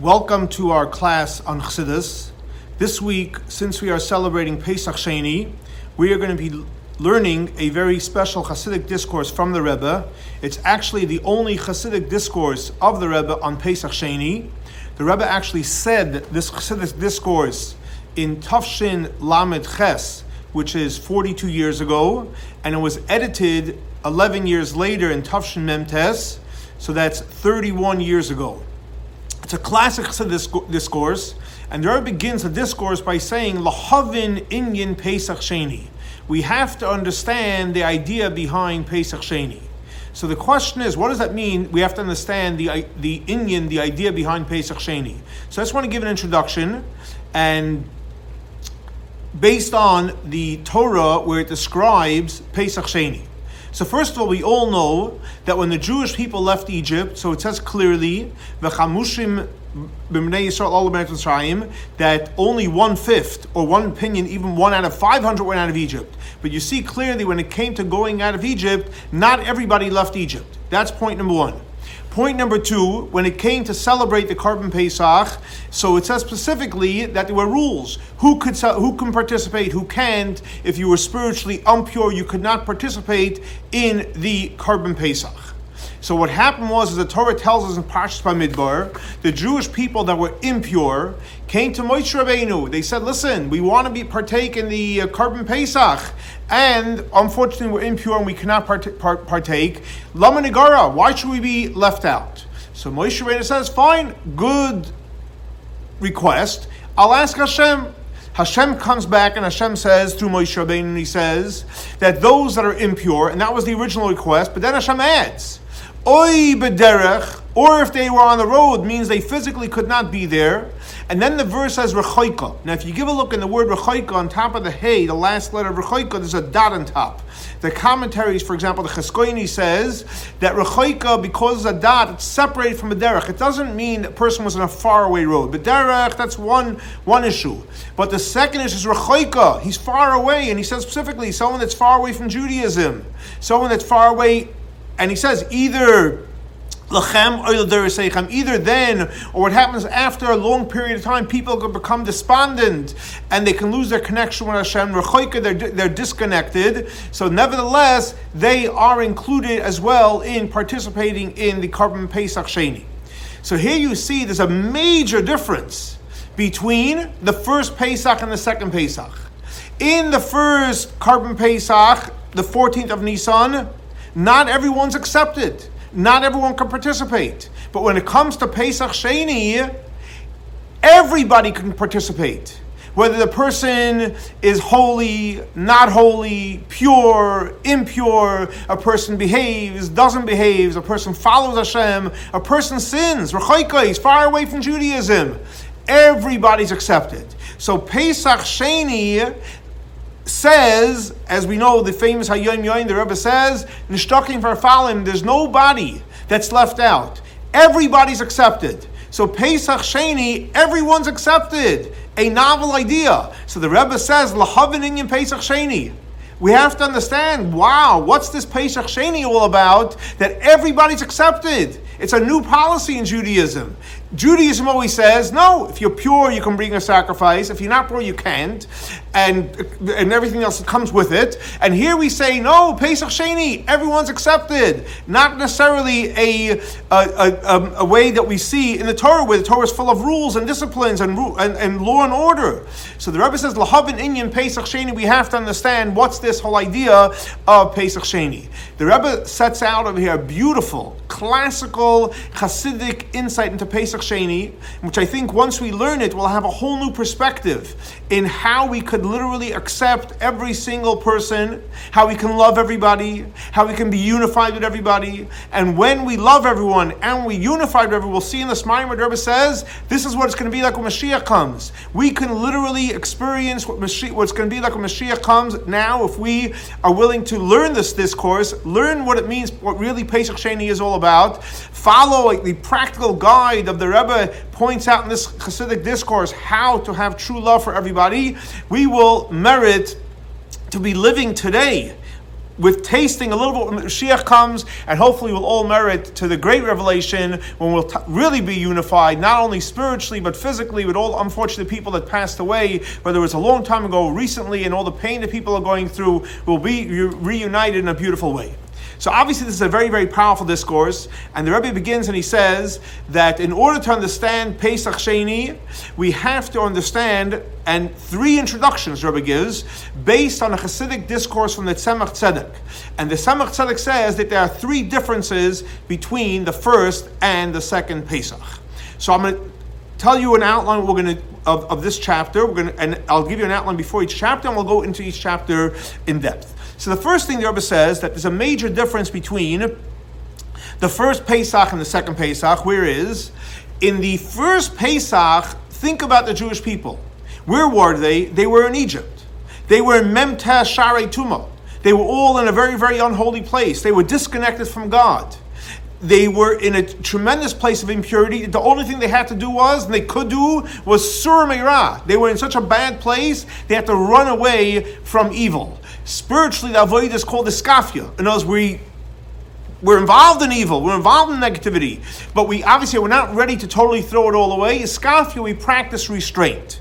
Welcome to our class on Chassidus. This week, since we are celebrating Pesach Sheni, we are going to be learning a very special Hasidic discourse from the Rebbe. It's actually the only Hasidic discourse of the Rebbe on Pesach Sheni. The Rebbe actually said this Hasidic discourse in Tafshin Lamed Ches, which is 42 years ago, and it was edited 11 years later in Tafshin Memtes, so that's 31 years ago. It's a classic of this discourse, and the Rebbe begins the discourse by saying, Lahavin Inyan Pesach Sheni. We have to understand the idea behind Pesach Sheni. So the question is, what does that mean? We have to understand the the Inyan, the idea behind Pesach Sheni. So I just want to give an introduction, and based on the Torah where it describes Pesach Sheni. So first of all, we all know that when the Jewish people left Egypt, so it says clearly, "V'chamushim that only one fifth, or one opinion, even one out of 500 went out of Egypt. But you see clearly when it came to going out of Egypt, not everybody left Egypt. That's point number one. Point number two, when it came to celebrate the Korban Pesach, so it says specifically that there were rules. Who could who can participate, who can't. If you were spiritually impure, you could not participate in the Korban Pesach. So what happened was, as the Torah tells us in Parshas Bamidbar, the Jewish people that were impure came to Moshe Rabbeinu. They said, "Listen, we want to be partake in the uh, Pesach, and unfortunately we're impure and we cannot part- part- partake. Lama why should we be left out?" So Moshe Rabbeinu says, "Fine, good request. I'll ask Hashem." Hashem comes back and Hashem says through Moshe Rabbeinu, he says that those that are impure, and that was the original request, but then Hashem adds Oy bederech, or if they were on the road, means they physically could not be there. And then the verse says rechoika. Now, if you give a look in the word rechoika on top of the hey, the last letter of rechoika, there's a dot on top. The commentaries, for example, the Cheskoini says that rechoika, because it's a dot, it's separated from a derech. It doesn't mean the person was on a faraway road. But derech, that's one one issue. But the second issue is rechoika. He's far away, and he says specifically someone that's far away from Judaism, someone that's far away and he says either Either then, or what happens after a long period of time, people can become despondent and they can lose their connection with Hashem. They're, they're disconnected. So, nevertheless, they are included as well in participating in the Korban Pesach Sheni. So, here you see there's a major difference between the first Pesach and the second Pesach. In the first Korban Pesach, the 14th of Nisan, not everyone's accepted. Not everyone can participate. But when it comes to Pesach Sheni, everybody can participate. Whether the person is holy, not holy, pure, impure, a person behaves, doesn't behave, a person follows Hashem, a person sins, he's far away from Judaism. Everybody's accepted. So Pesach Sheni says, as we know, the famous Hayom Yom, the Rebbe says, Nishtakim Farfalim, there's nobody that's left out. Everybody's accepted. So Pesach Sheni, everyone's accepted. A novel idea. So the Rebbe says, Lahavin Pesach Sheni. We have to understand, wow, what's this Pesach Sheni all about that everybody's accepted? It's a new policy in Judaism. Judaism always says, no, if you're pure, you can bring a sacrifice. If you're not pure, you can't. And, and everything else that comes with it. And here we say, no, Pesach Sheni, everyone's accepted. Not necessarily a, a, a, um, a, way that we see in the Torah, where the Torah is full of rules and disciplines and, and, and law and order. So the Rebbe says, Lahavin Inyan Pesach Sheni, we have to understand what's this whole idea of Pesach Sheni. The Rebbe sets out over here a beautiful, classical, Hasidic insight into Pesach Sheni, which I think once we learn it, we'll have a whole new perspective in how we could literally accept every single person, how we can love everybody, how we can be unified with everybody. And when we love everyone and we unified with everyone, we'll see in the Smayim where Rebbe says, this is what it's going to be like when Mashiach comes. We can literally experience what Mashiach, what's going to be like when Mashiach comes now if we are willing to learn this discourse, learn what it means, what really Pesach Sheni is all about, follow the practical guide of the Rebbe points out in this Hasidic discourse how to have true love for everybody, we will merit to be living today with tasting a little bit when Mashiach comes, and hopefully we'll all merit to the great revelation when we'll t- really be unified, not only spiritually but physically, with all the unfortunate people that passed away, whether it was a long time ago, recently, and all the pain that people are going through, will be reunited in a beautiful way. So obviously, this is a very, very powerful discourse. And the Rebbe begins and he says that in order to understand Pesach Sheni, we have to understand, and three introductions Rebbe gives, based on a Hasidic discourse from the Tzemach Tzedek. And the Tzemach Tzedek says that there are three differences between the first and the second Pesach. So I'm going to tell you an outline we're going to of, of this chapter. We're going to, and I'll give you an outline before each chapter, and we'll go into each chapter in depth. So the first thing the Rebbe says that there's a major difference between the first Pesach and the second Pesach. Where is in the first Pesach? Think about the Jewish people. Where were they? They were in Egypt. They were in Memtes Share Tuma. They were all in a very, very unholy place. They were disconnected from God. They were in a tremendous place of impurity. The only thing they had to do was, and they could do, was Sur Meirah. They were in such a bad place, they had to run away from evil. Spiritually, the avoid is called iskafia. In other words, we we're involved in evil, we're involved in negativity, but we obviously we're not ready to totally throw it all away. Iskafia, we practice restraint.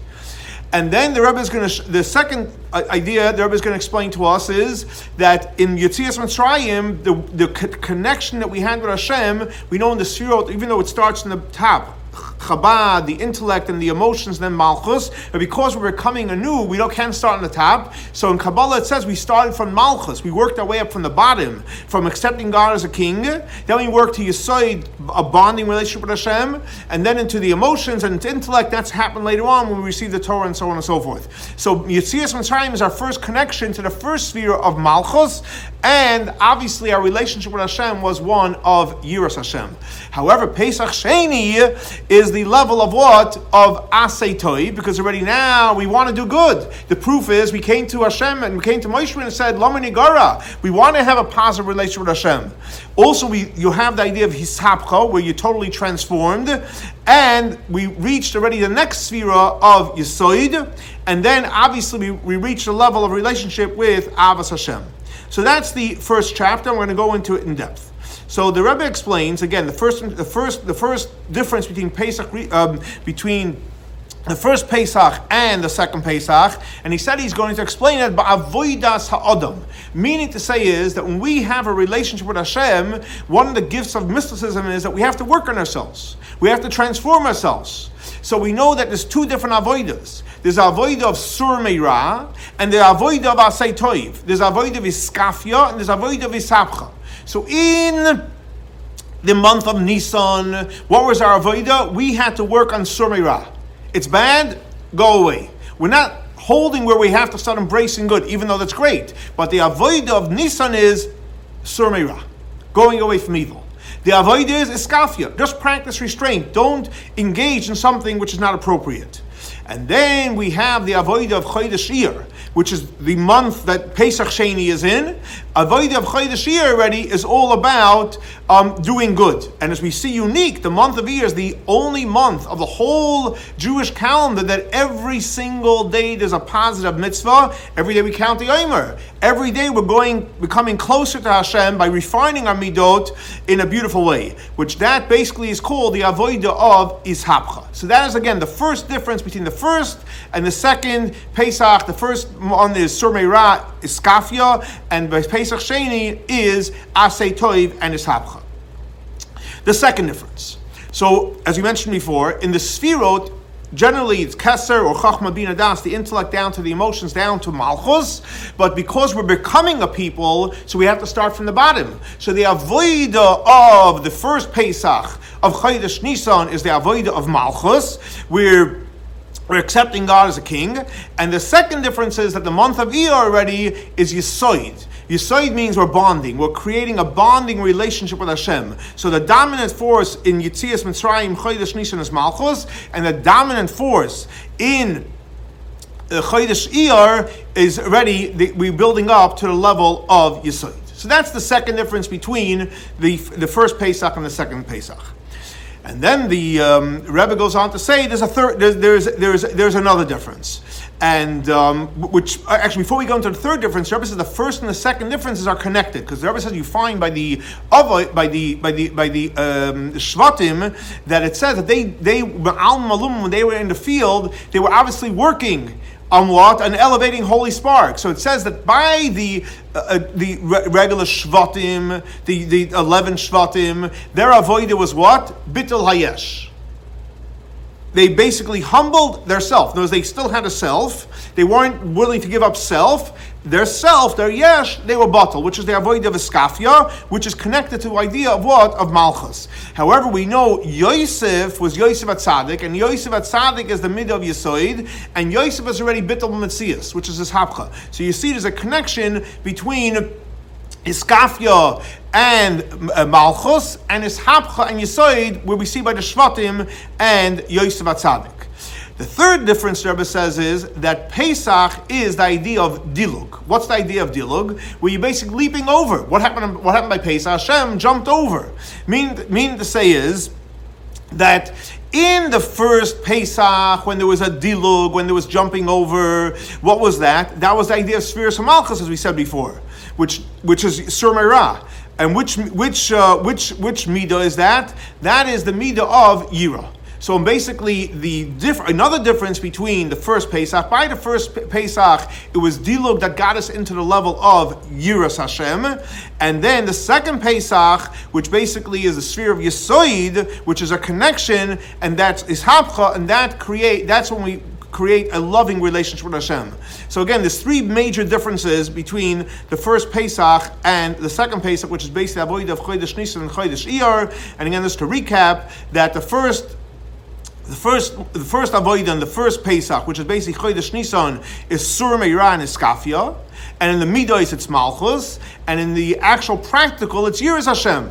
And then the Rebbe is going to, the second uh, idea the Rebbe is going to explain to us is that in Yetzias Mitzrayim, the, the connection that we had with Hashem, we know in the Sirot, even though it starts in the top, Chabad, the intellect and the emotions, then Malchus. But because we're coming anew, we don't can't start on the top. So in Kabbalah it says we started from Malchus. We worked our way up from the bottom, from accepting God as a king. Then we worked to Yisoid, a bonding relationship with Hashem, and then into the emotions and into intellect. That's happened later on when we receive the Torah and so on and so forth. So Yitzias Mitzrayim is our first connection to the first sphere of Malchus, and obviously our relationship with Hashem was one of Yiras Hashem. However, Pesach Sheni is the level of what? Of Asei because already now we want to do good. The proof is we came to Hashem and we came to Moshe and said, Gara. We want to have a positive relationship with Hashem. Also, we you have the idea of Hisapcha, where you're totally transformed. And we reached already the next sphera of Yisoid, and then obviously we, we reached a level of relationship with Avas Hashem. So that's the first chapter. We're going to go into it in depth. So the Rebbe explains again the first the first the first difference between Pesach um, between the first Pesach and the second Pesach, and he said he's going to explain it by avoidas ha'adam. Meaning to say is that when we have a relationship with Hashem, one of the gifts of mysticism is that we have to work on ourselves. We have to transform ourselves. So we know that there's two different avoidas. There's avoid of sur meira, and the avoid of asay toiv. There's avoid of iskafia, and there's avoid of isapcha. So in the month of Nisan, what was our avodah? We had to work on surmira. It's bad, go away. We're not holding where we have to start embracing good, even though that's great. But the avodah of Nisan is surmira, going away from evil. The avodah is iskafia. Just practice restraint. Don't engage in something which is not appropriate. And then we have the avodah of Chodesh Iyar, which is the month that Pesach Sheni is in, Avodah of Chodesh Iyar already is all about um, doing good. And as we see unique, the month of Iyar is the only month of the whole Jewish calendar that every single day there's a positive mitzvah. Every day we count the Omer. Every day we're going, becoming closer to Hashem by refining our midot in a beautiful way, which that basically is called the Avodah of Ishapcha. So that is again the first difference between the first and the second Pesach. The first one is Sur Meirah, Iskafia, and Pesach Sheni is Asay Toiv and Ishapcha. The second difference. So, as we mentioned before, in the Sfirot, Generally, it's Keser or Chachma Bina Das, the intellect down to the emotions, down to Malchus. But because we're becoming a people, so we have to start from the bottom. So the Avoida of the first Pesach of Chodesh Nisan is the Avoida of Malchus. We're we're accepting God as a king. And the second difference is that the month of Iyar already is Yisoid. Yisoid means we're bonding. We're creating a bonding relationship with Hashem. So the dominant force in Yitzias Mitzrayim Chodesh Nishan is Malchus, and the dominant force in uh, Chodesh Iyar is already we're building up to the level of Yisoid. So that's the second difference between the, the first Pesach and the second Pesach. And then the um, Rebbe goes on to say there's a third, there's, there's, there's, there's another difference. And um, which actually before we go into the third difference, the Rebbe says the first and the second differences are connected because the Rebbe says you find by the by the by the by the um, shvatim that it says that they they when they were in the field they were obviously working on what? An elevating holy spark. So it says that by the uh, uh the re- regular shvatim, the, the 11 shvatim, their avodah was what? Bittul hayesh they basically humbled their self. Notice they still had a self. They weren't willing to give up self. Their self, their yesh, they were bottle, which is the avoid of iskafia, which is connected to the idea of what? Of malchus. However, we know Yosef was Yosef at Tzaddik, and Yosef at Tzaddik is the mid of Yesoid, and Yosef is already bittul Metzias, which is his hapcha. So you see there's a connection between Iskafia and uh, Malchus, and Ishapcha and Yisoid, where we see by the Shvatim and Yosef Atzadik. The third difference Rebbe says is that Pesach is the idea of dilug. What's the idea of dilug? Where you're basically leaping over. What happened? What happened by Pesach? Hashem jumped over. Mean, meaning to say is that in the first Pesach, when there was a dilug, when there was jumping over, what was that? That was the idea of spheres Malchus, as we said before which which is surmeira. And which which uh, which which midah is that? That is the midah of yira. So basically, the diff- another difference between the first Pesach, by the first Pesach, it was Dilug that got us into the level of Yiras Hashem, and then the second Pesach, which basically is the sphere of Yesoid, which is a connection, and that's Ishapcha, and that create that's when we create a loving relationship with Hashem. So again, there's three major differences between the first Pesach and the second Pesach, which is basically avoid of Chodesh Nisan and Chodesh Iyar. And again, just to recap, that the first the first, the first avoid and the first Pesach, which is basically Chodesh Nisan, is Sur Meira and Iskafia, and in the Midos it's Malchus, and in the actual practical it's Yiras Hashem.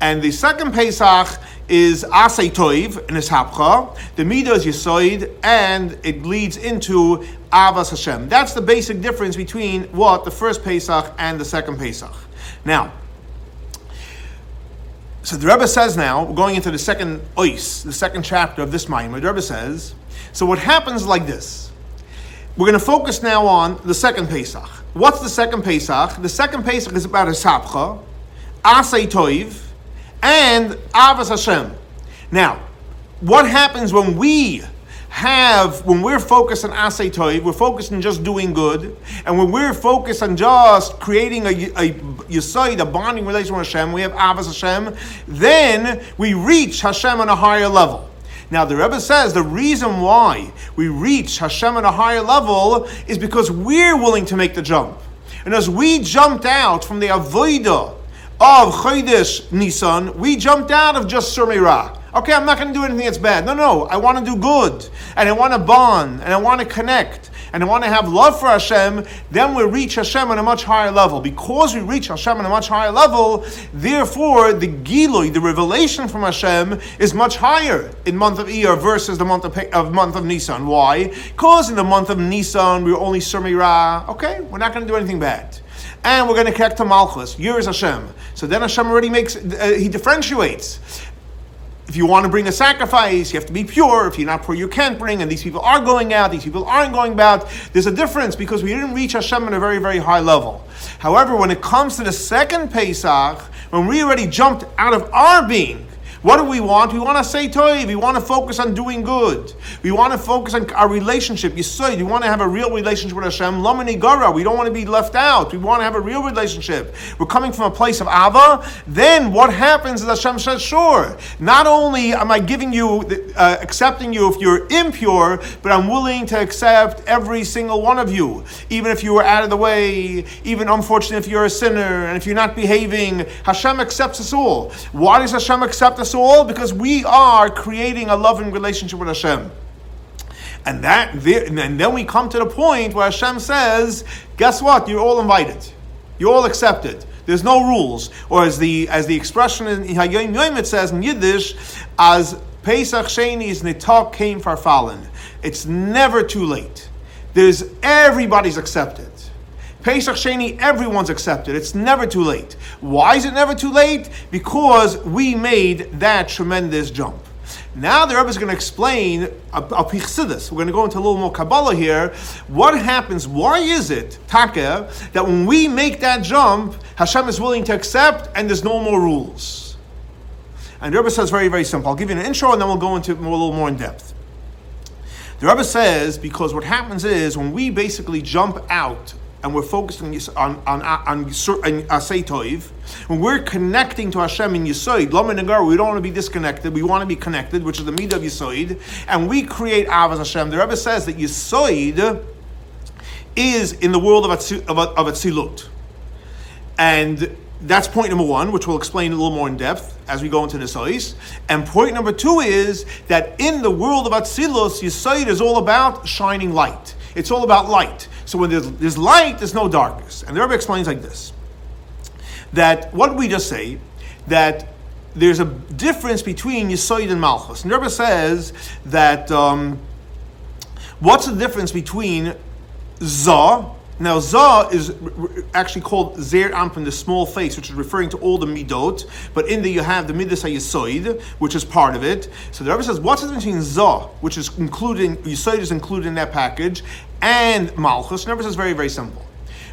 And the second Pesach is Asay Toiv and Ishapcha. The Midah is and it leads into Avas Hashem. That's the basic difference between what the first Pesach and the second Pesach. Now, so the Rebbe says now, going into the second ois, the second chapter of this Maimon, the Rebbe says, so what happens like this? We're going to focus now on the second Pesach. What's the second Pesach? The second Pesach is about a Ishapcha, Asay Toiv, and Avas Hashem. Now, what happens when we have, when we're focused on Asay we're focused on just doing good, and when we're focused on just creating a, a Yisoid, a bonding relation with Hashem, we have Avas Hashem, then we reach Hashem on a higher level. Now, the Rebbe says the reason why we reach Hashem on a higher level is because we're willing to make the jump. And as we jumped out from the Avodah of Chodesh Nisan, we jumped out of just Surmira. Okay, I'm not going to do anything that's bad. No, no, I want to do good, and I want to bond, and I want to connect, and I want to have love for Hashem. Then we reach Hashem on a much higher level. Because we reach Hashem on a much higher level, therefore the Gilui, the revelation from Hashem, is much higher in month of Iyar versus the month of, of month of Nisan. Why? Because in the month of Nisan we're only Surmira. Okay, we're not going to do anything bad and we're going to connect to Malchus. Years Hashem. So then Hashem already makes, uh, he differentiates. If you want to bring a sacrifice, you have to be pure. If you're not pure, you can't bring. And these people are going out, these people aren't going out. There's a difference because we didn't reach Hashem at a very, very high level. However, when it comes to the second Pesach, when we already jumped out of our being, what do we want? We want to say toiv. We want to focus on doing good. We want to focus on our relationship. You say we want to have a real relationship with Hashem. Lamani gara. We don't want to be left out. We want to have a real relationship. We're coming from a place of ava. Then what happens is Hashem says, sure. Not only am I giving you, uh, accepting you if you're impure, but I'm willing to accept every single one of you, even if you were out of the way, even unfortunate if you're a sinner and if you're not behaving. Hashem accepts us all. Why does Hashem accept us all because we are creating a loving relationship with Hashem. And that, and then we come to the point where Hashem says, "Guess what? You're all invited. You're all accepted. There's no rules." Or as the as the expression in Hayom Yom it says in Yiddish, as Pesach Sheni is nitak came farfallen. It's never too late. There's everybody's accepted. Pesach Sheni, everyone's accepted. It's never too late. Why is it never too late? Because we made that tremendous jump. Now the Rebbe is going to explain a pichsidis. We're going to go into a little more Kabbalah here. What happens? Why is it, Taka, that when we make that jump, Hashem is willing to accept and there's no more rules? And the Rebbe says very, very simple. I'll give you an intro and then we'll go into more, a little more in depth. The Rebbe says because what happens is when we basically jump out and we're focused on on on, on, Toiv, when we're connecting to Hashem in Yisoid, Lama Nagar, we don't want to be disconnected. We want to be connected, which is the midah of Yisoid, and we create Avas Hashem. The Rebbe says that Yisoid is in the world of, Atzilut, of Atzilut. And that's point number one, which we'll explain a little more in depth as we go into this ois. And point number two is that in the world of Atzilus, Yisoid is all about shining light. It's all about light. So when there's, there's light, there's no darkness. And the Rebbe explains like this that what we just say? That there's a difference between Yisoid and Malchus. And the Rebbe says that um, what's the difference between Zah now, Zah is actually called Zer Ampin, the small face, which is referring to all the midot. But in there you have the midas hayisoid, which is part of it. So the Rebbe says, what's the difference between Zah, which is including yisoid is included in that package, and Malchus? The Rebbe says very very simple,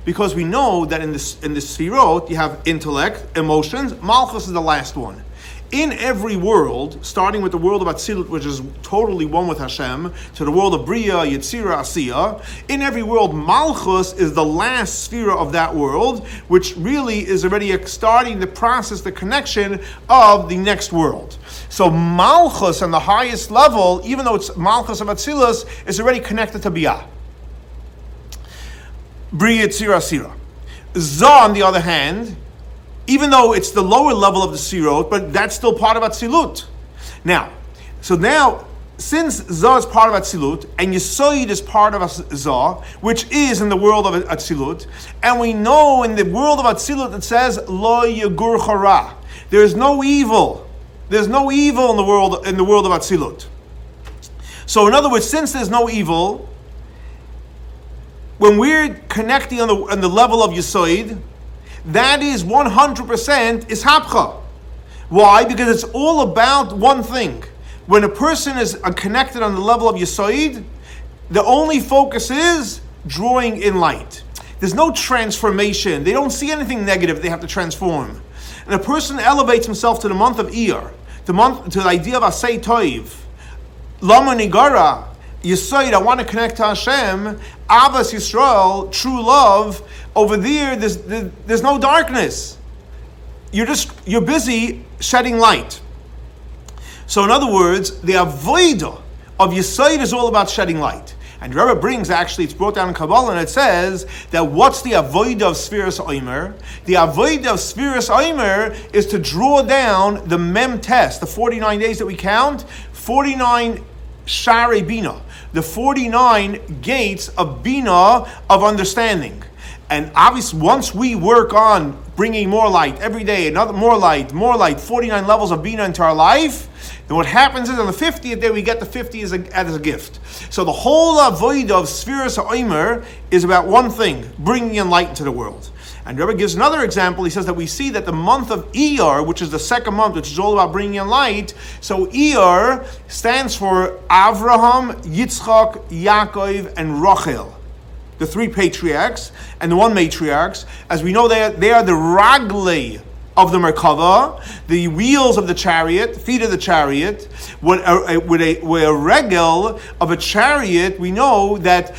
because we know that in this in the Sfirot you have intellect, emotions. Malchus is the last one in every world, starting with the world of Atzilut, which is totally one with Hashem, to the world of Bria, Yetzira, Asiya, in every world, Malchus is the last sphere of that world, which really is already starting the process, the connection of the next world. So Malchus on the highest level, even though it's Malchus of Atzilus, is already connected to Bia. Bria, Yetzira, Asira. Zah, on the other hand, even though it's the lower level of the sirot, but that's still part of Atzilut. Now, so now, since Zah is part of Atzilut, and Yisoid is part of Zah, which is in the world of Atzilut, and we know in the world of Atzilut it says, Lo Yagur Chara. There is no evil. There's no evil in the world in the world of Atzilut. So, in other words, since there's no evil, when we're connecting on the, on the level of Yisoid, that is 100% ishapcha. Why? Because it's all about one thing. When a person is uh, connected on the level of Yisoid, the only focus is drawing in light. There's no transformation. They don't see anything negative they have to transform. And a person elevates himself to the month of Iyar, the month to the idea of Asay Toiv, Lama Nigara, Yisoid, I want to connect to Hashem, Avas Yisrael, true love, over there, there's, there's no darkness. You're just, you're busy shedding light. So in other words, the avodah of Yisoid is all about shedding light. And Rebbe brings actually, it's brought down in Kabbalah, and it says that what's the avodah of Spheris Oimer? The avodah of Spheris Oimer is to draw down the Mem test, the 49 days that we count, 49 Share Bina, the 49 gates of Bina of understanding. And obviously, once we work on bringing more light every day, another more light, more light, 49 levels of Bina into our life, then what happens is on the 50th day, we get the 50 as a, as a gift. So the whole avoid of Spheres Oimer is about one thing bringing in light into the world. And Rebbe gives another example. He says that we see that the month of Iyar, which is the second month, which is all about bringing in light, so Iyar stands for Avraham, Yitzchak, Yaakov, and Rachel the three patriarchs and the one matriarchs, as we know they are, they are the ragle of the Merkava, the wheels of the chariot, feet of the chariot. With a, with a, with a regel of a chariot, we know that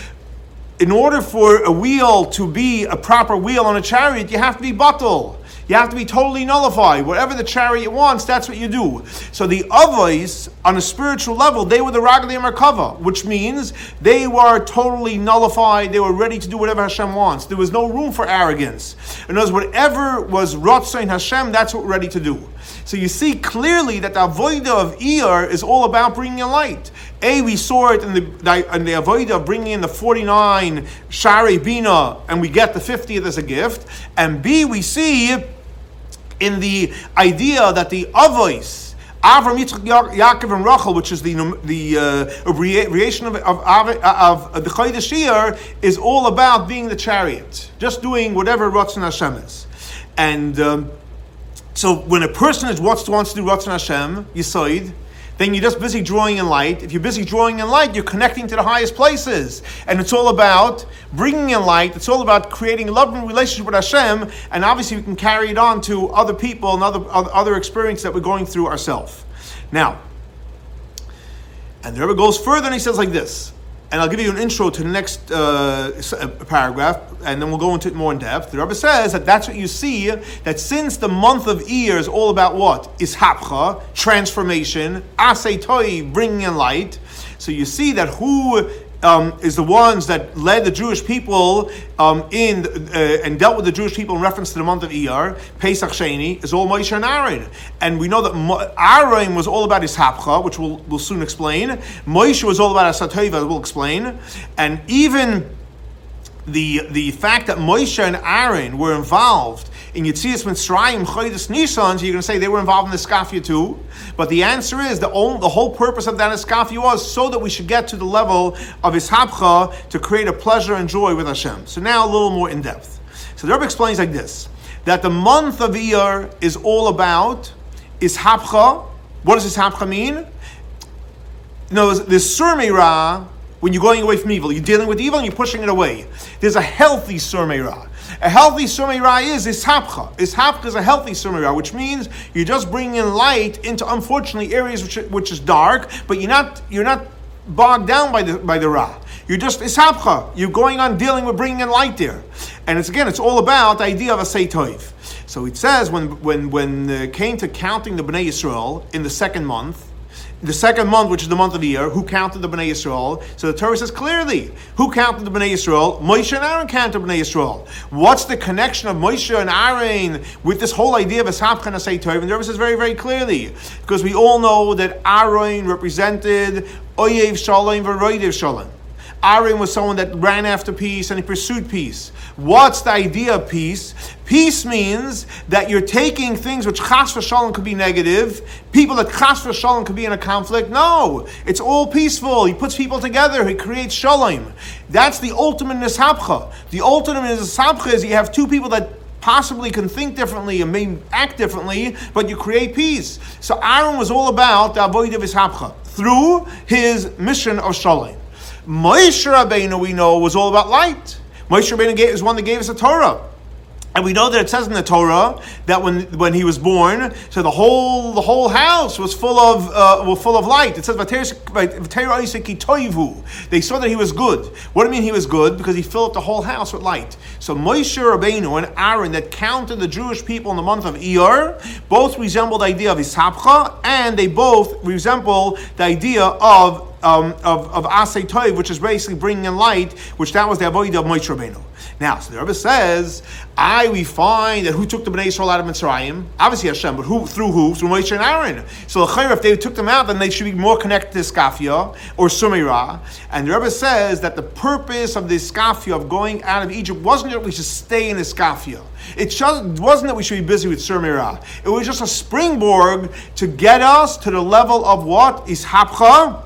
in order for a wheel to be a proper wheel on a chariot, you have to be bottle. You have to be totally nullified. Whatever the chariot wants, that's what you do. So the Avos, on a spiritual level, they were the Ragli Merkava, which means they were totally nullified. They were ready to do whatever Hashem wants. There was no room for arrogance. Other words, whatever was Ratzon Hashem, that's what we're ready to do. So you see clearly that the avodah of Iyar is all about bringing in light. A, we saw it in the, in the avodah of bringing in the 49 Shari Bina, and we get the 50th as a gift. And B, we see in the idea that the Avos, Avram, Yitzchak, Yaakov, and Rachel, which is the the uh, creation of of, of, of the Chodesh is all about being the chariot, just doing whatever Ratzon Hashem is, and um, so when a person is wants to wants to do Ratzon Hashem Yisoid, then you're just busy drawing in light. If you're busy drawing in light, you're connecting to the highest places. And it's all about bringing in light. It's all about creating a loving relationship with Hashem. And obviously, we can carry it on to other people and other, other experiences that we're going through ourselves. Now, and the Rebbe goes further and he says like this and I'll give you an intro to the next uh, uh, paragraph, and then we'll go into it more in depth. The Rebbe says that that's what you see, that since the month of Iyar is all about what? Is hapcha, transformation, asay toi, bringing in light. So you see that who um, is the ones that led the Jewish people um, in uh, and dealt with the Jewish people in reference to the month of Iyar, Pesach Sheni, is all Moshe and Aaron. And we know that Aaron was all about his hapcha, which we'll, we'll soon explain. Moshe was all about Asateva, we'll explain. And even the, the fact that Moshe and Aaron were involved in Yitzias Mitzrayim Chodesh Nisan, so you're going to say they were involved in the Skafia too. But the answer is the, only, the whole purpose of that Skafia was so that we should get to the level of Ishapcha to create a pleasure and joy with Hashem. So now a little more in depth. So the Rebbe explains like this that the month of Iyar is all about Ishapcha. What does Ishapcha mean? Know, the Surmeira, when you're going away from evil, you're dealing with evil and you're pushing it away. There's a healthy Surmeira. A healthy Sumeira is Ishapcha. Ishapcha is a healthy Sumeira, which means you're just bringing in light into, unfortunately, areas which, which is dark, but you're not, you're not bogged down by the, by the Ra. You're just Ishapcha. You're going on dealing with bringing in light there. And it's again, it's all about the idea of a Seitoiv. So it says when, when, when uh, came to counting the Bnei Yisrael in the second month, the second month, which is the month of the year, who counted the Bnei Yisrael? So the Torah says clearly, who counted the Bnei Yisrael? Moshe and Aaron counted Bnei Yisrael. What's the connection of Moshe and Aaron with this whole idea of a Ashab Chanasei Torah? And the Torah says very, very clearly, because we all know that Aaron represented Oyev Shalom and V'Roidev Shalom. Aaron was someone that ran after peace and he pursued peace. What's the idea of peace? Peace means that you're taking things which chas v'shalom could be negative, people that chas v'shalom could be in a conflict. No, it's all peaceful. He puts people together. He creates shalom. That's the ultimate nishapcha. The ultimate nishapcha is you have two people that possibly can think differently and may act differently, but you create peace. So Aaron was all about the avoid of his through his mission of shalom. Moshe Rabbeinu, we know, was all about light. Moshe Rabbeinu is one that gave us a Torah. And we know that it says in the Torah that when, when he was born, so the whole the whole house was full of uh, full of light. It says They saw that he was good. What do you mean he was good? Because he filled up the whole house with light. So Moshe Rabbeinu and Aaron that counted the Jewish people in the month of Iyar both resemble the idea of Ishapcha, and they both resemble the idea of um, of, of Asay Toiv, which is basically bringing in light, which that was the Avodah of Moshe Rabbeinu. Now, so the Rebbe says, I we find that who took the Bnei Israel out of Mitzrayim? Obviously Hashem, but who through who? Through Moshe and Aaron. So if they took them out, then they should be more connected to Skafia or Sumira. And the Rebbe says that the purpose of the Skafia of going out of Egypt wasn't that we should stay in Skafia. It just wasn't that we should be busy with Sumira. It was just a springboard to get us to the level of what is Hapcha.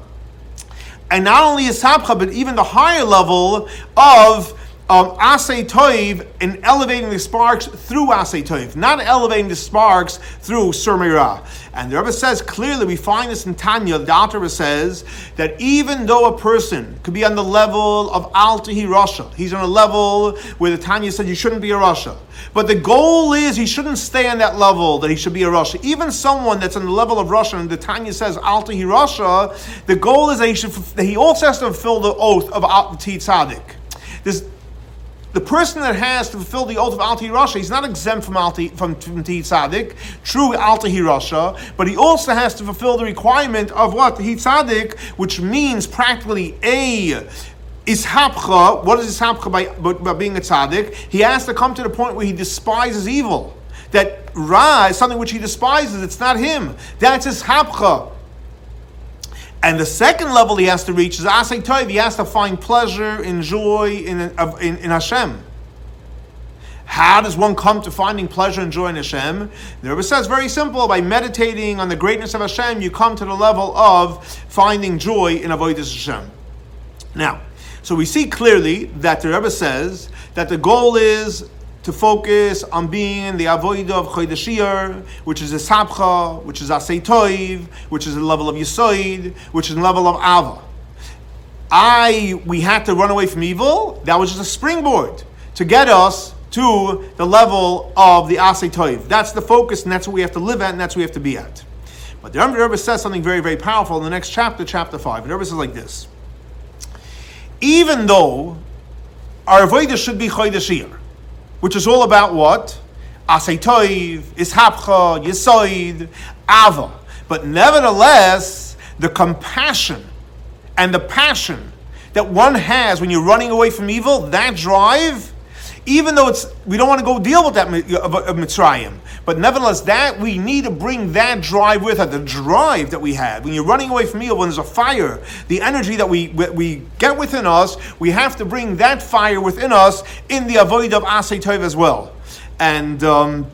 And not only is Hapcha, but even the higher level of um, Asay Toiv in elevating the sparks through Asay Toiv, not elevating the sparks through Surmira. And the Rebbe says clearly, we find this in Tanya, the Alter says that even though a person could be on the level of Altahi Rasha, he's on a level where the Tanya said you shouldn't be a Rasha. But the goal is he shouldn't stay on that level that he should be a Rasha. Even someone that's on the level of Rasha, and the Tanya says Altahi Rasha, the goal is that he, should, that he also has to fulfill the oath of Al Tzaddik. This, the person that has to fulfill the oath of Alti Rasha, he's not exempt from Alti from, from Tzaddik, true Alti Rasha, but he also has to fulfill the requirement of what? Tzaddik, which means practically a Ishapcha, what is Ishapcha by, by, by being a tzaddik? He has to come to the point where he despises evil. That Ra is something which he despises, it's not him. That's Ishapcha. And the second level he has to reach is Asay Toiv. He has to find pleasure and joy in, in, in Hashem. How does one come to finding pleasure and joy in Hashem? The Rebbe says very simple: by meditating on the greatness of Hashem, you come to the level of finding joy in avodas Hashem. Now, so we see clearly that the Rebbe says that the goal is to focus on being the avodah of Chodesh which is a sabcha, which is asay toiv, which is a level of yisoid, which is a level of ava. I we had to run away from evil. That was just a springboard to get us to the level of the asay toiv. That's the focus, and that's what we have to live at, and that's what we have to be at. But the Rebbe says something very, very powerful in the next chapter, chapter five. The Rebbe says like this: Even though our avodah should be chodesh which is all about what? Asay toiv, ishapcha, yisoid, ava. But nevertheless, the compassion and the passion that one has when you're running away from evil, that drive, even though it's we don't want to go deal with that of, of Mitzrayim, but nevertheless, that we need to bring that drive with us, the drive that we have. When you're running away from evil, when there's a fire, the energy that we we get within us, we have to bring that fire within us in the avoid of Asay Tov as well. And um,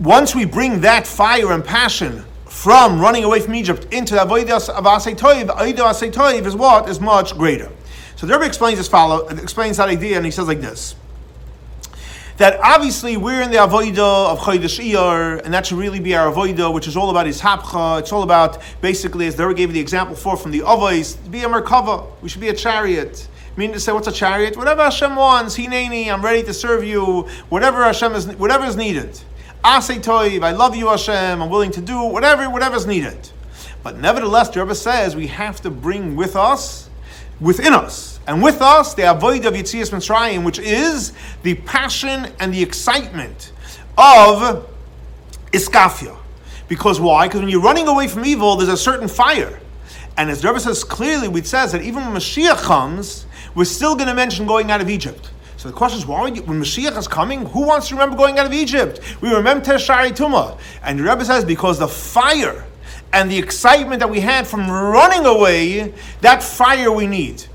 once we bring that fire and passion from running away from Egypt into the avodah of Asay Toiv, avodah Asay Toiv is what? Is much greater. So the Rebbe explains this follow, explains that idea, and he says like this. That obviously we're in the avodah of Chodesh Iyar, and that should really be our avodah, which is all about his hapcha. It's all about basically, as the Rebbe gave the example for from the avos, be a merkava. We should be a chariot. Meaning to say, what's a chariot? Whatever Hashem wants, Hineni, I'm ready to serve you. Whatever Hashem is, whatever is needed. Asay toiv, I love you Hashem, I'm willing to do whatever, whatever's needed. But nevertheless, the Rebbe says we have to bring with us, within us, and with us the avoid of Yitzias Mitzrayim, which is the passion and the excitement of iskafia. Because why? Because when you're running away from evil, there's a certain fire. And as the Rebbe says clearly, it says that even when Mashiach comes, we're still going to mention going out of Egypt. So the question is, why you, when Mashiach is coming, who wants to remember going out of Egypt? We remember Teshari Tuma. And the Rebbe says, because the fire and the excitement that we had from running away, that fire we need.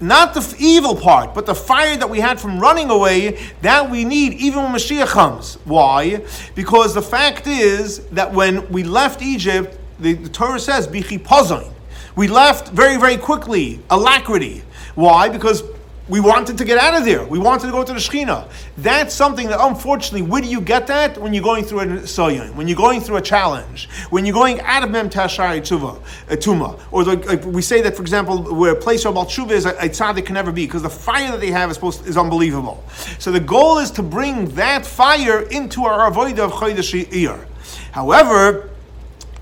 Not the evil part, but the fire that we had from running away, that we need even when Mashiach comes. Why? Because the fact is that when we left Egypt, the, the Torah says, Bichi We left very, very quickly, alacrity. Why? Because we wanted to get out of there. We wanted to go to the Shekhinah. That's something that, unfortunately, where do you get that? When you're going through a soyon, when you're going through a challenge, when you're going out of Mem Tashari Tuva, uh, Tuma. Or like, like, we say that, for example, where a place where Balshuva is a, a tzaddik can never be, because the fire that they have is, supposed, is unbelievable. So the goal is to bring that fire into our avodah of Chodesh. However,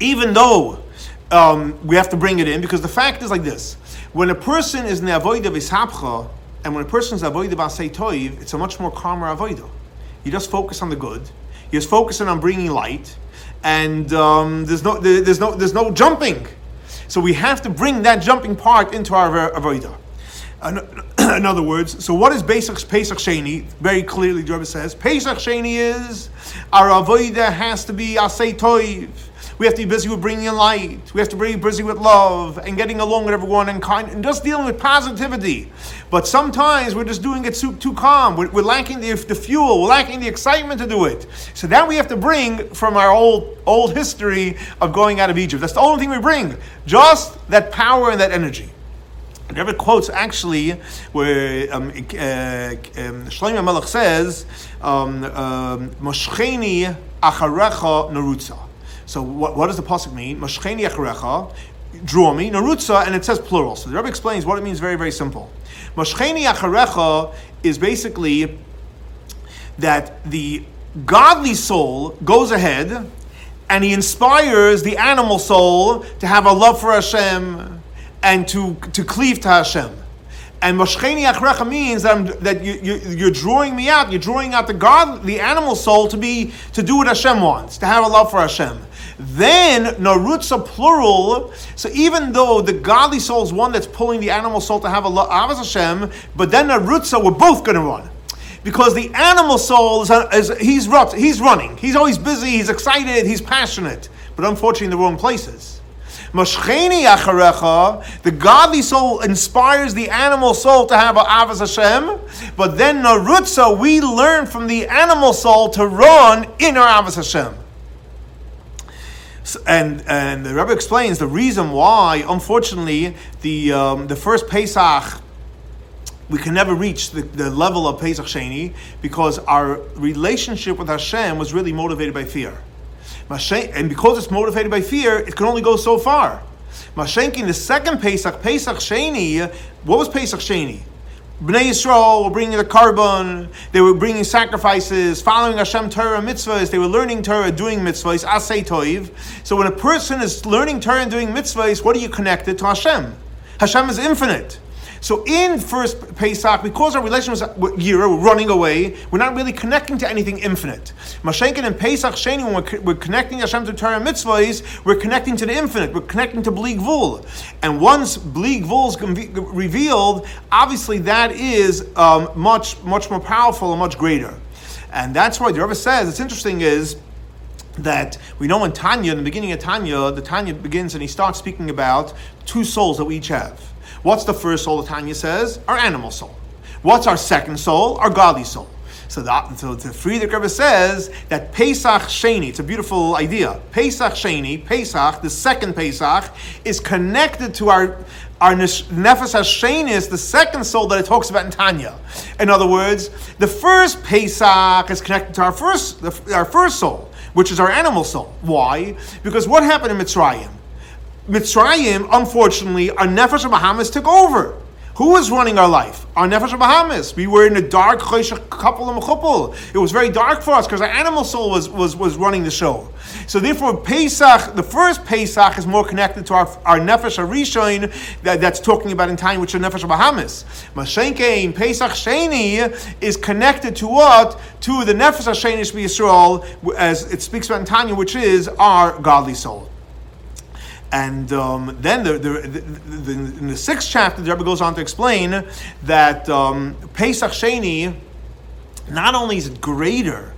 even though um, we have to bring it in, because the fact is like this. When a person is in the avodah of Ishapcha, and when a person's b'asei toiv, it's a much more calmer avodah. You just focus on the good. You're just focusing on bringing light, and um, there's no there's no there's no jumping. So we have to bring that jumping part into our avodah. In other words, so what is Pesach, Pesach Sheni? Very clearly, the Rebbe says Pesach Sheni is our avodah has to be asay toiv. We have to be busy with bringing in light. We have to be busy with love and getting along with everyone and kind and just dealing with positivity. But sometimes we're just doing it too, too calm. We're, we're lacking the, the fuel. We're lacking the excitement to do it. So that we have to bring from our old old history of going out of Egypt. That's the only thing we bring. Just that power and that energy. And Rebbe quotes actually where um, uh, um, Shlomo says, um, um, "Moshcheni acharecha narutza." So what, what does the pasuk mean? Mashcheni acharecha, draw me, narutza, and it says plural. So the Rebbe explains what it means very, very simple. Mashcheni acharecha is basically that the godly soul goes ahead and he inspires the animal soul to have a love for Hashem and to, to cleave to Hashem. And Moshcheni Achrecha means that, I'm, that you, you, are drawing me out, you're drawing out the God, the animal soul to be to do what Hashem wants, to have a love for Hashem. Then narutza plural. So even though the godly soul is one that's pulling the animal soul to have a avas Hashem, but then narutza we're both going to run. Because the animal soul is, uh, is he's, he's running. He's always busy. He's excited. He's passionate. But unfortunately, in the wrong places. Mashcheni acharecha, the godly soul inspires the animal soul to have a avas Hashem, but then narutza, we learn from the animal soul to run in our avas Hashem. And and the Rebbe explains the reason why, unfortunately, the um, the first Pesach we can never reach the, the level of Pesach Sheni because our relationship with Hashem was really motivated by fear. And because it's motivated by fear, it can only go so far. Mashenkin, the second Pesach, Pesach Sheni, what was Pesach Sheni? Bnei Yisrael were bringing the korban, they were bringing sacrifices, following Hashem Torah mitzvahs, they were learning Torah, doing mitzvahs, asay toiv. So when a person is learning Torah and doing mitzvahs, what are you connected to Hashem? Hashem is infinite. So in first Pesach, because our relationship was Yira, we're running away, we're not really connecting to anything infinite. Mashenkin and Pesach Sheni, when we're, we're, connecting Hashem to Torah mitzvahs, we're connecting to the infinite, we're connecting to Bli Gvul. And once Bli Gvul is revealed, obviously that is um, much, much more powerful and much greater. And that's why the Rebbe says, it's interesting is, that we know in Tanya, in the beginning of Tanya, the Tanya begins and he starts speaking about two souls that we each have. What's the first soul, the Tanya says? Our animal soul. What's our second soul? Our godly soul. So, the, so the Frierdiker Rebbe says that Pesach Sheni, it's a beautiful idea. Pesach Sheni, Pesach, the second Pesach, is connected to our our Nefesh Hashenis, the second soul that it talks about in Tanya. In other words, the first Pesach is connected to our first, our first soul, which is our animal soul. Why? Because what happened in Mitzrayim? Mitzrayim, unfortunately, our Nefesh HaBahamis took over. Who was running our life? Our Nefesh HaBahamis. We were in a dark couple of. It was very dark for us because our animal soul was, was, was running the show. So therefore, Pesach, the first Pesach, is more connected to our, our Nefesh Arishoin that, that's talking about in time, which is Nefesh HaBahamis. Mashenkein, Pesach Sheni, is connected to what? To the Nefesh Hashenish Yisrael, as it speaks about in Tanya, which is our godly soul. And um, then the, the, the, in the sixth chapter, the Rebbe goes on to explain that um, Pesach Sheni not only is it greater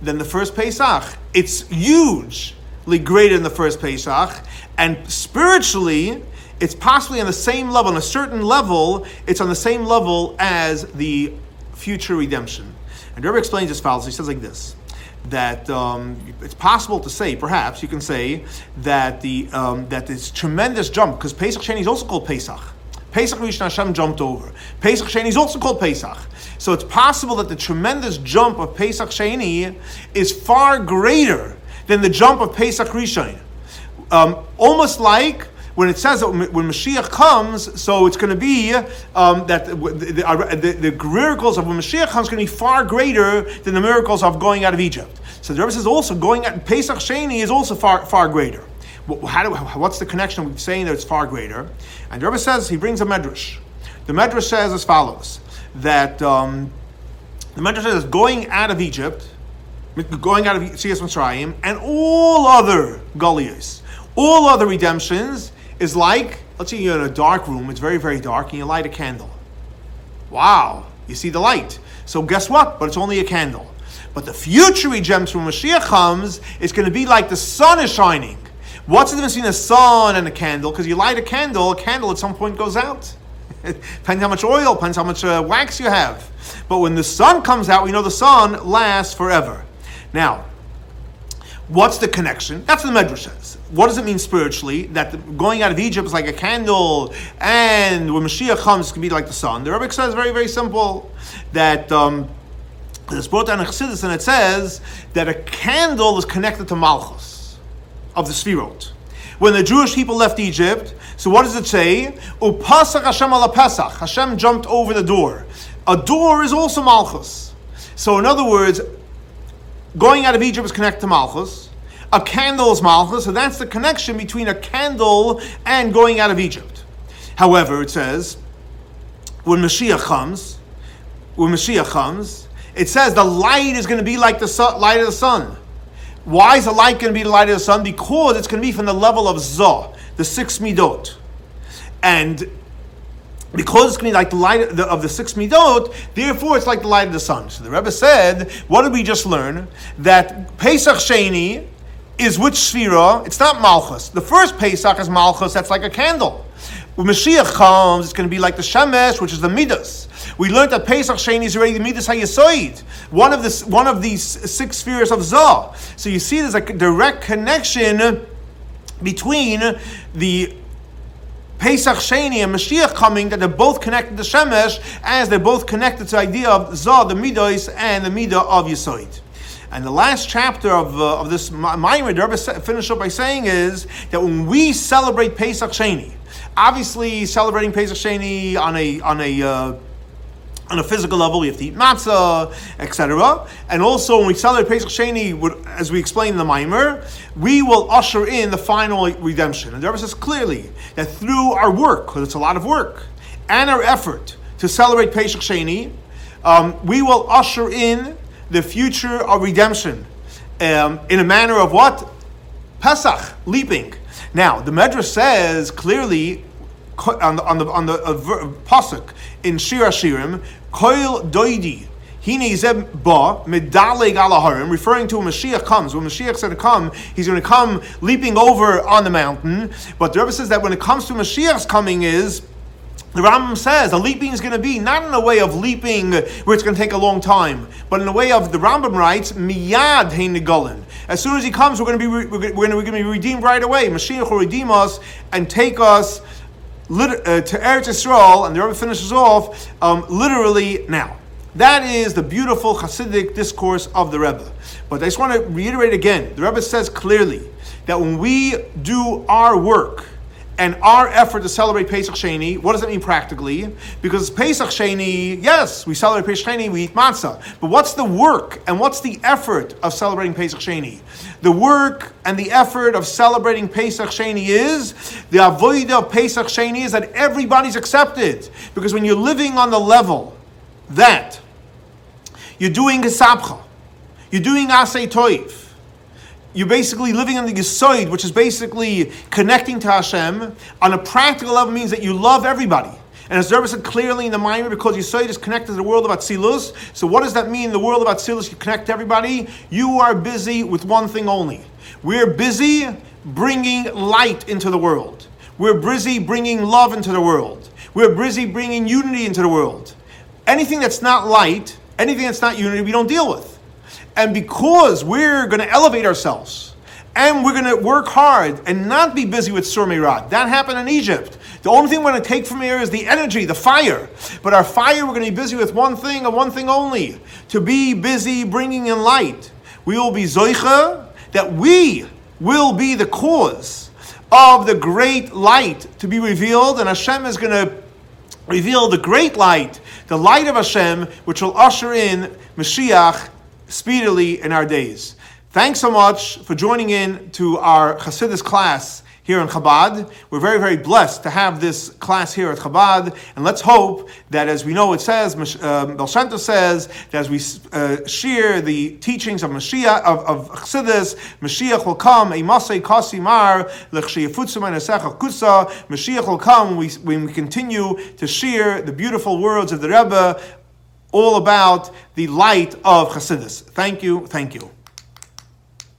than the first Pesach, it's hugely greater than the first Pesach, and spiritually, it's possibly on the same level, on a certain level, it's on the same level as the future redemption. And Rebbe explains as follows. He says like this that um, it's possible to say, perhaps you can say that the um, that this tremendous jump because Pesach Sheni is also called Pesach. Pesach Rishon Hashem jumped over. Pesach Sheni is also called Pesach. So it's possible that the tremendous jump of Pesach Sheni is far greater than the jump of Pesach Rishon. Um, almost like when it says that when Mashiach comes, so it's going to be um, that the, the, the, miracles of when Mashiach comes going to be far greater than the miracles of going out of Egypt. So the Rebbe says also going at Pesach Sheni is also far far greater. How do, what's the connection with saying that it's far greater? And the Rebbe says he brings a medrash. The medrash says as follows that um, the medrash says going out of Egypt, going out of Yetzias Mitzrayim, and all other geulos, all other redemptions is like, let's say you're in a dark room, it's very, very dark, and you light a candle. Wow, you see the light. So guess what? But it's only a candle. But the future redemption when Mashiach comes it's going to be like the sun is shining. What's the difference between a sun and a candle? Because you light a candle, a candle at some point goes out. depends how much oil, depends how much uh, wax you have. But when the sun comes out, we know the sun lasts forever. Now, What's the connection? That's what the Medrash says. What does it mean spiritually? That the, going out of Egypt is like a candle, and when Mashiach comes, it can be like the sun. The Rebbe says very, very simple that um, it's brought down in Chassidus, and it says that a candle is connected to Malchus of the Sfirot. When the Jewish people left Egypt, so what does it say? Upasach Hashem ala Pesach. Hashem jumped over the door. A door is also Malchus. So in other words, Going out of Egypt is connected to Malchus. A candle is Malchus, so that's the connection between a candle and going out of Egypt. However, it says, when Mashiach comes, when Mashiach comes, it says the light is going to be like the light of the sun. Why is the light going to be the light of the sun? Because it's going to be from the level of Zah, the six midot. And because it's going to be like the light of the, of the, six midot, therefore it's like the light of the sun. So the Rebbe said, what did we just learn? That Pesach Sheni is which Sphira? It's not Malchus. The first Pesach is Malchus, that's like a candle. When Mashiach comes, it's going to be like the Shemesh, which is the Midas. We learned that Pesach Sheni is already the Midas HaYesoid, one of, the, one of these six spheres of Zah. So you see there's a direct connection between the Pesach Sheni and Mashiach coming, that they're both connected to Shemesh, as they're both connected to the idea of Zah, the Midos, and the Midah of Yisoid. And the last chapter of, uh, of this Maimer, the Rebbe finished up by saying is that when we celebrate Pesach Sheni, obviously celebrating Pesach Sheni on a on a uh, on a physical level, we have to eat matzah, etc. And also, when we celebrate Pesach Sheni, as we explained in the Maimer, we will usher in the final redemption. And the Rebbe says clearly that through our work, because it's a lot of work, and our effort to celebrate Pesach Sheni, um, we will usher in the future of redemption um, in a manner of what? Pesach, leaping. Now, the Medrash says clearly on the on the on the uh, pasuk in Shir Hashirim, Koil Doidi. Hine ba medaleg alaharim, referring to when Mashiach comes. When Mashiach said to come, he's going to come leaping over on the mountain. But the Rebbe says that when it comes to Mashiach's coming is the Rambam says the leaping is going to be not in a way of leaping where it's going to take a long time, but in a way of the Rambam writes miyad hein As soon as he comes, we're going to be going we're going to be redeemed right away. Mashiach will redeem us and take us uh, to Eretz Yisrael, and the Rebbe finishes off um, literally now. That is the beautiful Hasidic discourse of the Rebbe. But I just want to reiterate again the Rebbe says clearly that when we do our work, and our effort to celebrate Pesach Sheni, what does that mean practically? Because Pesach Sheni, yes, we celebrate Pesach Sheni, we eat matzah. But what's the work and what's the effort of celebrating Pesach Sheni? The work and the effort of celebrating Pesach Sheni is, the avoid of Pesach Sheni is that everybody's accepted. Because when you're living on the level that you're doing Ishapcha, you're doing Asay Toiv, you're basically living on the Yisoid, which is basically connecting to Hashem, on a practical level means that you love everybody. And as Rebbe said clearly in the Maimer, because Yisoid is connected to the world of Atzilus, so what does that mean, the world of Atzilus, you connect everybody? You are busy with one thing only. We're busy bringing light into the world. We're busy bringing love into the world. We're busy bringing unity into the world. Anything that's not light, anything that's not unity, we don't deal with. And because we're going to elevate ourselves and we're going to work hard and not be busy with Sur That happened in Egypt. The only thing we're going to take from here is the energy, the fire. But our fire, we're going to be busy with one thing and one thing only to be busy bringing in light. We will be Zoicha, that we will be the cause of the great light to be revealed, and Hashem is going to reveal the great light, the light of Hashem, which will usher in Mashiach speedily in our days. Thanks so much for joining in to our Chassidus class here in Chabad. We're very, very blessed to have this class here at Chabad, and let's hope that, as we know, it says, uh, Baal Shem Tov says, that as we uh, share the teachings of Mashiach, of, of Chassidus, Mashiach will come, a Masay Kasi Mar, Mashiach will come when we, when we continue to share the beautiful words of the Rebbe all about the light of Chassidus. Thank you, thank you.